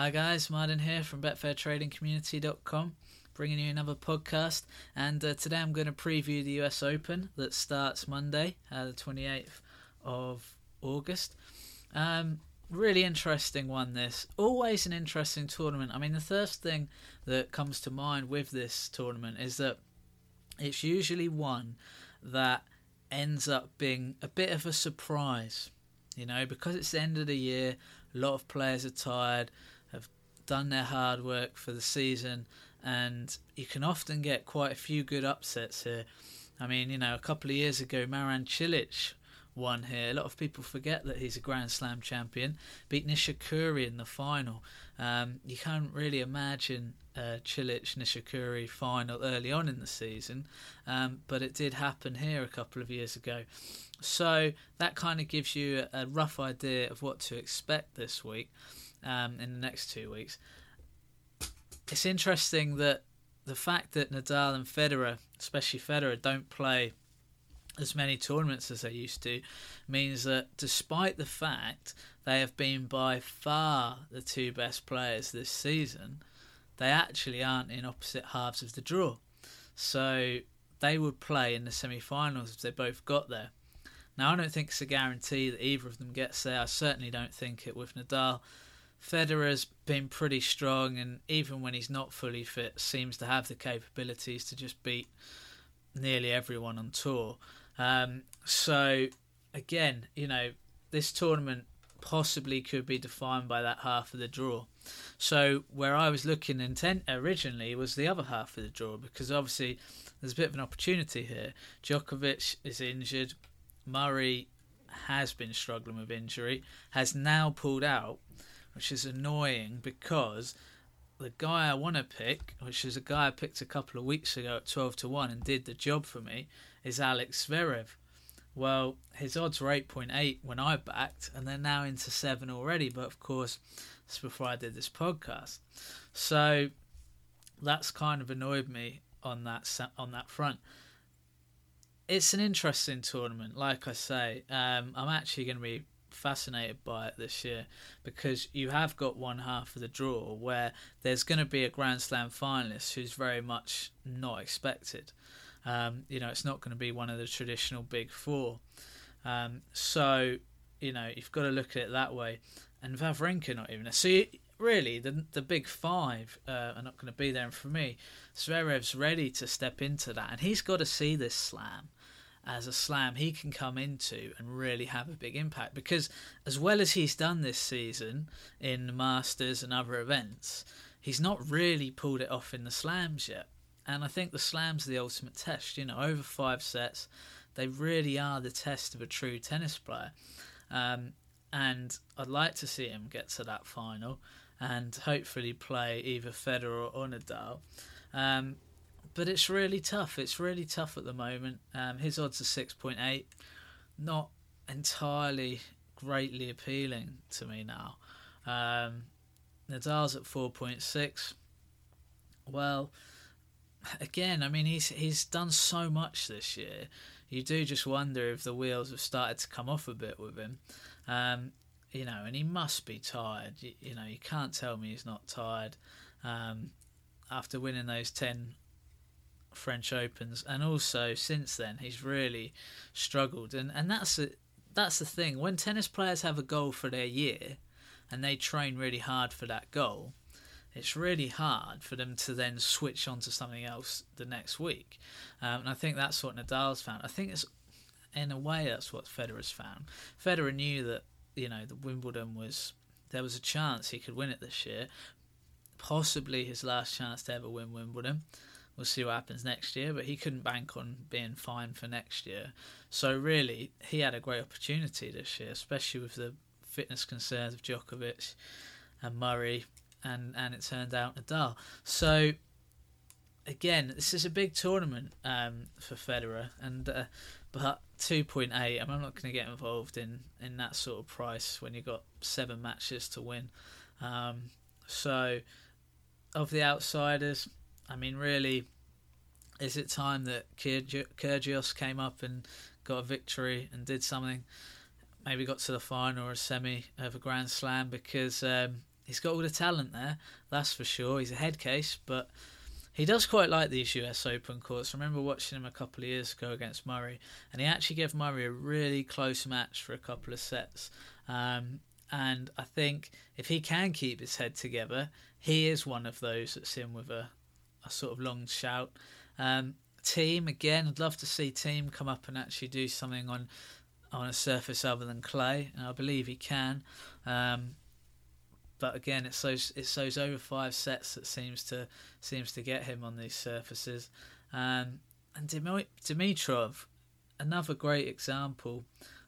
Hi guys, Martin here from BetfairTradingCommunity.com, bringing you another podcast. And uh, today I'm going to preview the US Open that starts Monday, uh, the 28th of August. Um, really interesting one. This always an interesting tournament. I mean, the first thing that comes to mind with this tournament is that it's usually one that ends up being a bit of a surprise. You know, because it's the end of the year, a lot of players are tired, done their hard work for the season, and you can often get quite a few good upsets here. I mean, you know, a couple of years ago, Marin Cilic won here. A lot of people forget that he's a Grand Slam champion. Beat Nishikori in the final. Um, you can't really imagine uh, Cilic Nishikori final early on in the season, um, but it did happen here a couple of years ago. So that kind of gives you a rough idea of what to expect this week um, in the next two weeks. It's interesting that the fact that Nadal and Federer, especially Federer, don't play as many tournaments as they used to means that despite the fact they have been by far the two best players this season, they actually aren't in opposite halves of the draw. So they would play in the semi finals if they both got there. Now, I don't think it's a guarantee that either of them gets there. I certainly don't think it with Nadal. Federer's been pretty strong, and even when he's not fully fit, seems to have the capabilities to just beat nearly everyone on tour. Um, so again, you know, this tournament possibly could be defined by that half of the draw. So where I was looking intent originally was the other half of the draw because obviously there's a bit of an opportunity here. Djokovic is injured. Murray has been struggling with injury, has now pulled out, which is annoying because the guy I want to pick, which is a guy I picked a couple of weeks ago at 12 to 1 and did the job for me, is Alex Zverev. Well, his odds were 8.8 when I backed, and they're now into 7 already, but of course, that's before I did this podcast. So that's kind of annoyed me on that on that front. It's an interesting tournament, like I say. Um, I'm actually going to be fascinated by it this year because you have got one half of the draw where there's going to be a Grand Slam finalist who's very much not expected. Um, you know, it's not going to be one of the traditional big four. Um, so, you know, you've got to look at it that way. And Wawrinka not even. So, you, really, the the big five uh, are not going to be there. And for me, Zverev's ready to step into that, and he's got to see this slam as a slam he can come into and really have a big impact. Because as well as he's done this season in the Masters and other events, he's not really pulled it off in the slams yet. And I think the slams are the ultimate test. You know, over five sets, they really are the test of a true tennis player. Um, and I'd like to see him get to that final and hopefully play either Federer or Nadal. Um, but it's really tough. It's really tough at the moment. Um, his odds are six point eight, not entirely greatly appealing to me now. Um, Nadal's at four point six. Well, again, I mean, he's he's done so much this year. You do just wonder if the wheels have started to come off a bit with him. Um, you know, and he must be tired. You, you, know, you can't tell me he's not tired um, after winning those ten French Opens, and also since then he's really struggled. And and that's a, that's the thing. When tennis players have a goal for their year, and they train really hard for that goal, it's really hard for them to then switch on to something else the next week. Um, and I think that's what Nadal's found. I think it's in a way that's what Federer's found. Federer knew that you know the Wimbledon was there was a chance he could win it this year, possibly his last chance to ever win Wimbledon. We'll see what happens next year, but he couldn't bank on being fine for next year. So really, he had a great opportunity this year, especially with the fitness concerns of Djokovic and Murray and and it turned out Nadal. So again, this is a big tournament um, for Federer, and uh, but two point eight. I'm not going to get involved in in that sort of price when you've got seven matches to win. Um, so of the outsiders, I mean, really, is it time that Kyrgios came up and got a victory and did something? Maybe got to the final or a semi of a Grand Slam because um, he's got all the talent there, that's for sure. He's a head case, but he does quite like these US Open courts. I remember watching him a couple of years ago against Murray, and he actually gave Murray a really close match for a couple of sets. Um, and I think if he can keep his head together, he is one of those that's in with a, a sort of long shout. Um, Thiem again, I'd love to see Thiem come up and actually do something on on a surface other than clay, and I believe he can. Um, but again, it's those it's those over five sets that seems to seems to get him on these surfaces. Um, and Dimitrov, another great example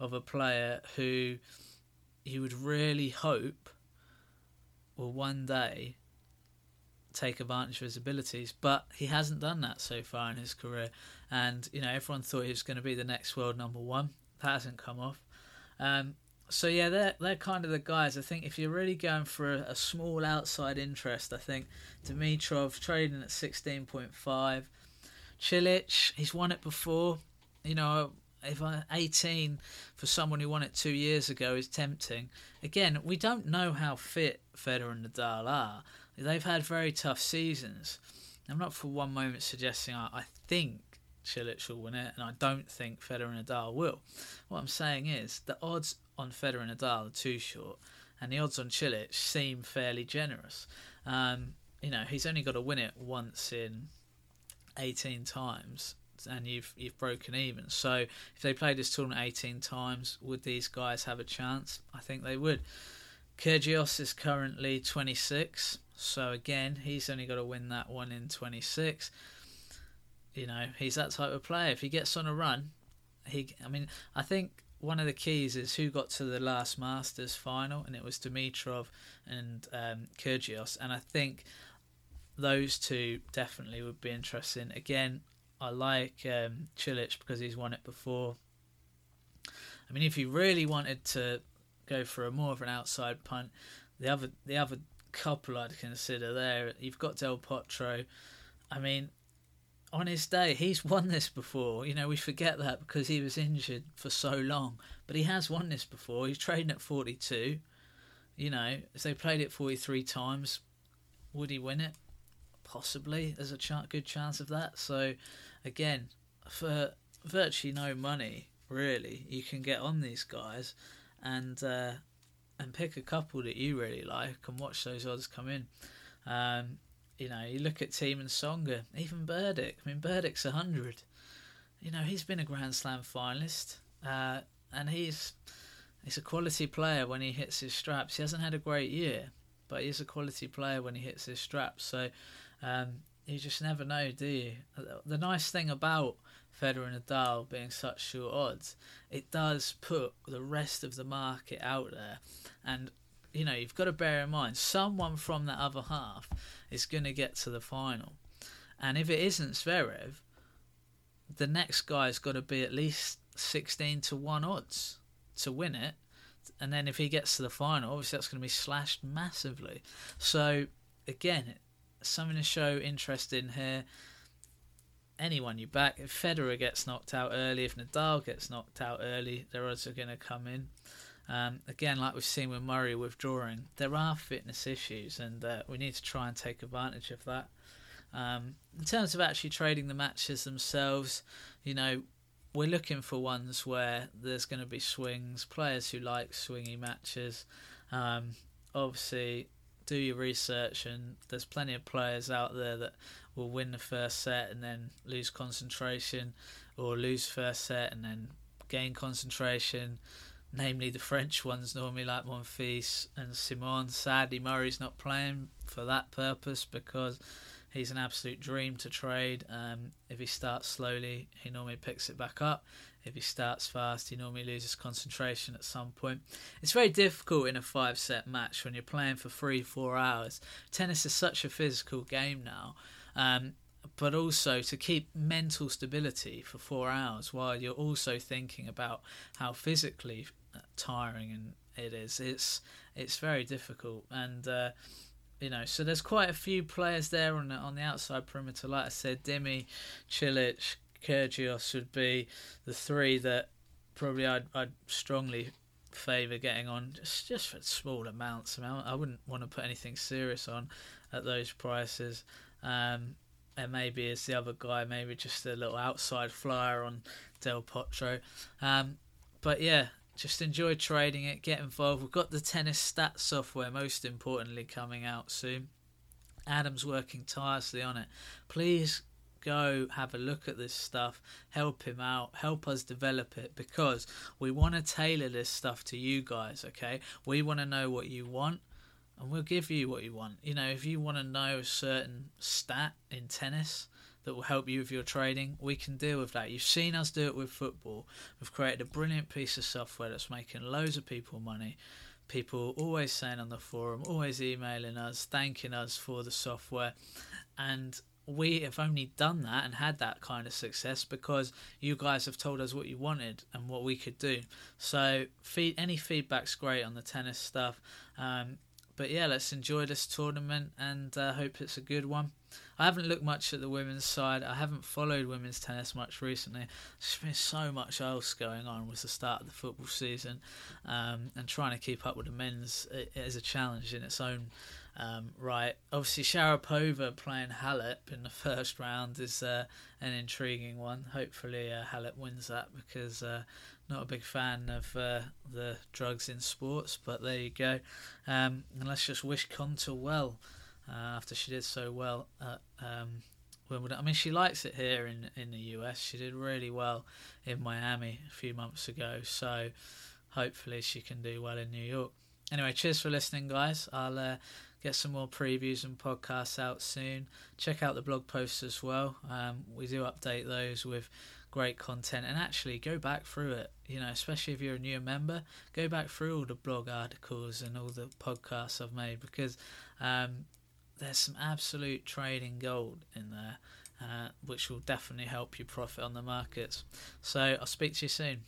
of a player who you would really hope will one day take advantage of his abilities, but he hasn't done that so far in his career. And you know, everyone thought he was going to be the next world number one. That hasn't come off. Um, so yeah, they're they're kind of the guys. I think if you're really going for a, a small outside interest, I think Dimitrov trading at sixteen point five. Cilic, he's won it before. You know, if I, 18 for someone who won it two years ago is tempting. Again, we don't know how fit Federer and Nadal are. They've had very tough seasons. I'm not for one moment suggesting I, I think Cilic will win it, and I don't think Federer and Nadal will. What I'm saying is the odds on Federer and Nadal are too short, and the odds on Cilic seem fairly generous. Um, you know, he's only got to win it once in 18 times, and you've you've broken even. So if they played this tournament 18 times, would these guys have a chance? I think they would. Kyrgios is currently 26, so again, he's only got to win that one in 26. You know, he's that type of player. If he gets on a run, he. I mean, I think one of the keys is who got to the last Masters final, and it was Dimitrov and um, Kyrgios, and I think those two definitely would be interesting. Again, I like um, Cilic because he's won it before. I mean, if you really wanted to go for a more of an outside punt, the other the other couple I'd consider there, you've got Del Potro. I mean, on his day, he's won this before. You know, we forget that because he was injured for so long, but he has won this before. He's trading at 42. You know, if they played it 43 times, would he win it? Possibly. There's a ch- good chance of that. So, again, for virtually no money, really, you can get on these guys and uh, and pick a couple that you really like and watch those odds come in. Um, you know, you look at Thiem and Tsonga, even Berdych. I mean, Berdych's 100. You know, he's been a Grand Slam finalist, uh, and he's he's a quality player when he hits his straps. He hasn't had a great year, but he's a quality player when he hits his straps. So um, you just never know, do you? The nice thing about Federer and Nadal being such short odds, it does put the rest of the market out there, and you know you've got to bear in mind someone from that other half is going to get to the final. And if it isn't Zverev, the next guy's got to be at least 16 to 1 odds to win it. And then if he gets to the final, obviously that's going to be slashed massively. So, again, something to show interest in here. Anyone you back, if Federer gets knocked out early, if Nadal gets knocked out early, their odds are going to come in. Um, again, like we've seen with Murray withdrawing, there are fitness issues, and uh, we need to try and take advantage of that. Um, in terms of actually trading the matches themselves, you know, we're looking for ones where there's going to be swings, players who like swingy matches. Um, obviously, do your research, and there's plenty of players out there that will win the first set and then lose concentration, or lose first set and then gain concentration namely the French ones normally like Monfils and Simon. Sadly, Murray's not playing for that purpose because he's an absolute dream to trade. Um, if he starts slowly, he normally picks it back up. If he starts fast, he normally loses concentration at some point. It's very difficult in a five set match when you're playing for three, four hours. Tennis is such a physical game now. Um, but also to keep mental stability for four hours while you're also thinking about how physically tiring and it is. It's it's very difficult and. Uh, you know, so there's quite a few players there on the, on the outside perimeter. Like I said, Dimi, Cilic, Kyrgios would be the three that probably I'd, I'd strongly favour getting on just just for small amounts. I, mean, I wouldn't want to put anything serious on at those prices. Um, and maybe as the other guy, maybe just a little outside flyer on Del Potro. Um, but yeah, just enjoy trading it, get involved. We've got the tennis stats software, most importantly, coming out soon. Adam's working tirelessly on it. Please go have a look at this stuff, help him out, help us develop it because we want to tailor this stuff to you guys, okay? We want to know what you want and we'll give you what you want. You know, if you want to know a certain stat in tennis, that will help you with your trading, we can deal with that. You've seen us do it with football. We've created a brilliant piece of software that's making loads of people money. People always saying on the forum, always emailing us, thanking us for the software. And we have only done that and had that kind of success because you guys have told us what you wanted and what we could do. So, feed, any feedback's great on the tennis stuff. Um, but yeah, let's enjoy this tournament and uh, hope it's a good one. I haven't looked much at the women's side. I haven't followed women's tennis much recently. There's been so much else going on with the start of the football season, um, and trying to keep up with the men's is a challenge in its own um, right. Obviously, Sharapova playing Halep in the first round is uh, an intriguing one. Hopefully, uh, Halep wins that because uh, not a big fan of uh, the drugs in sports, but there you go. Um, and let's just wish Konta well uh, after she did so well at um, Wimbledon. I mean, she likes it here in in the US. She did really well in Miami a few months ago, so hopefully she can do well in New York. Anyway, cheers for listening, guys. I'll uh, get some more previews and podcasts out soon. Check out the blog posts as well. Um, we do update those with great content and actually go back through it you know especially if you're a new member go back through all the blog articles and all the podcasts i've made because um, there's some absolute trading gold in there, uh, which will definitely help you profit on the markets. So I'll speak to you soon.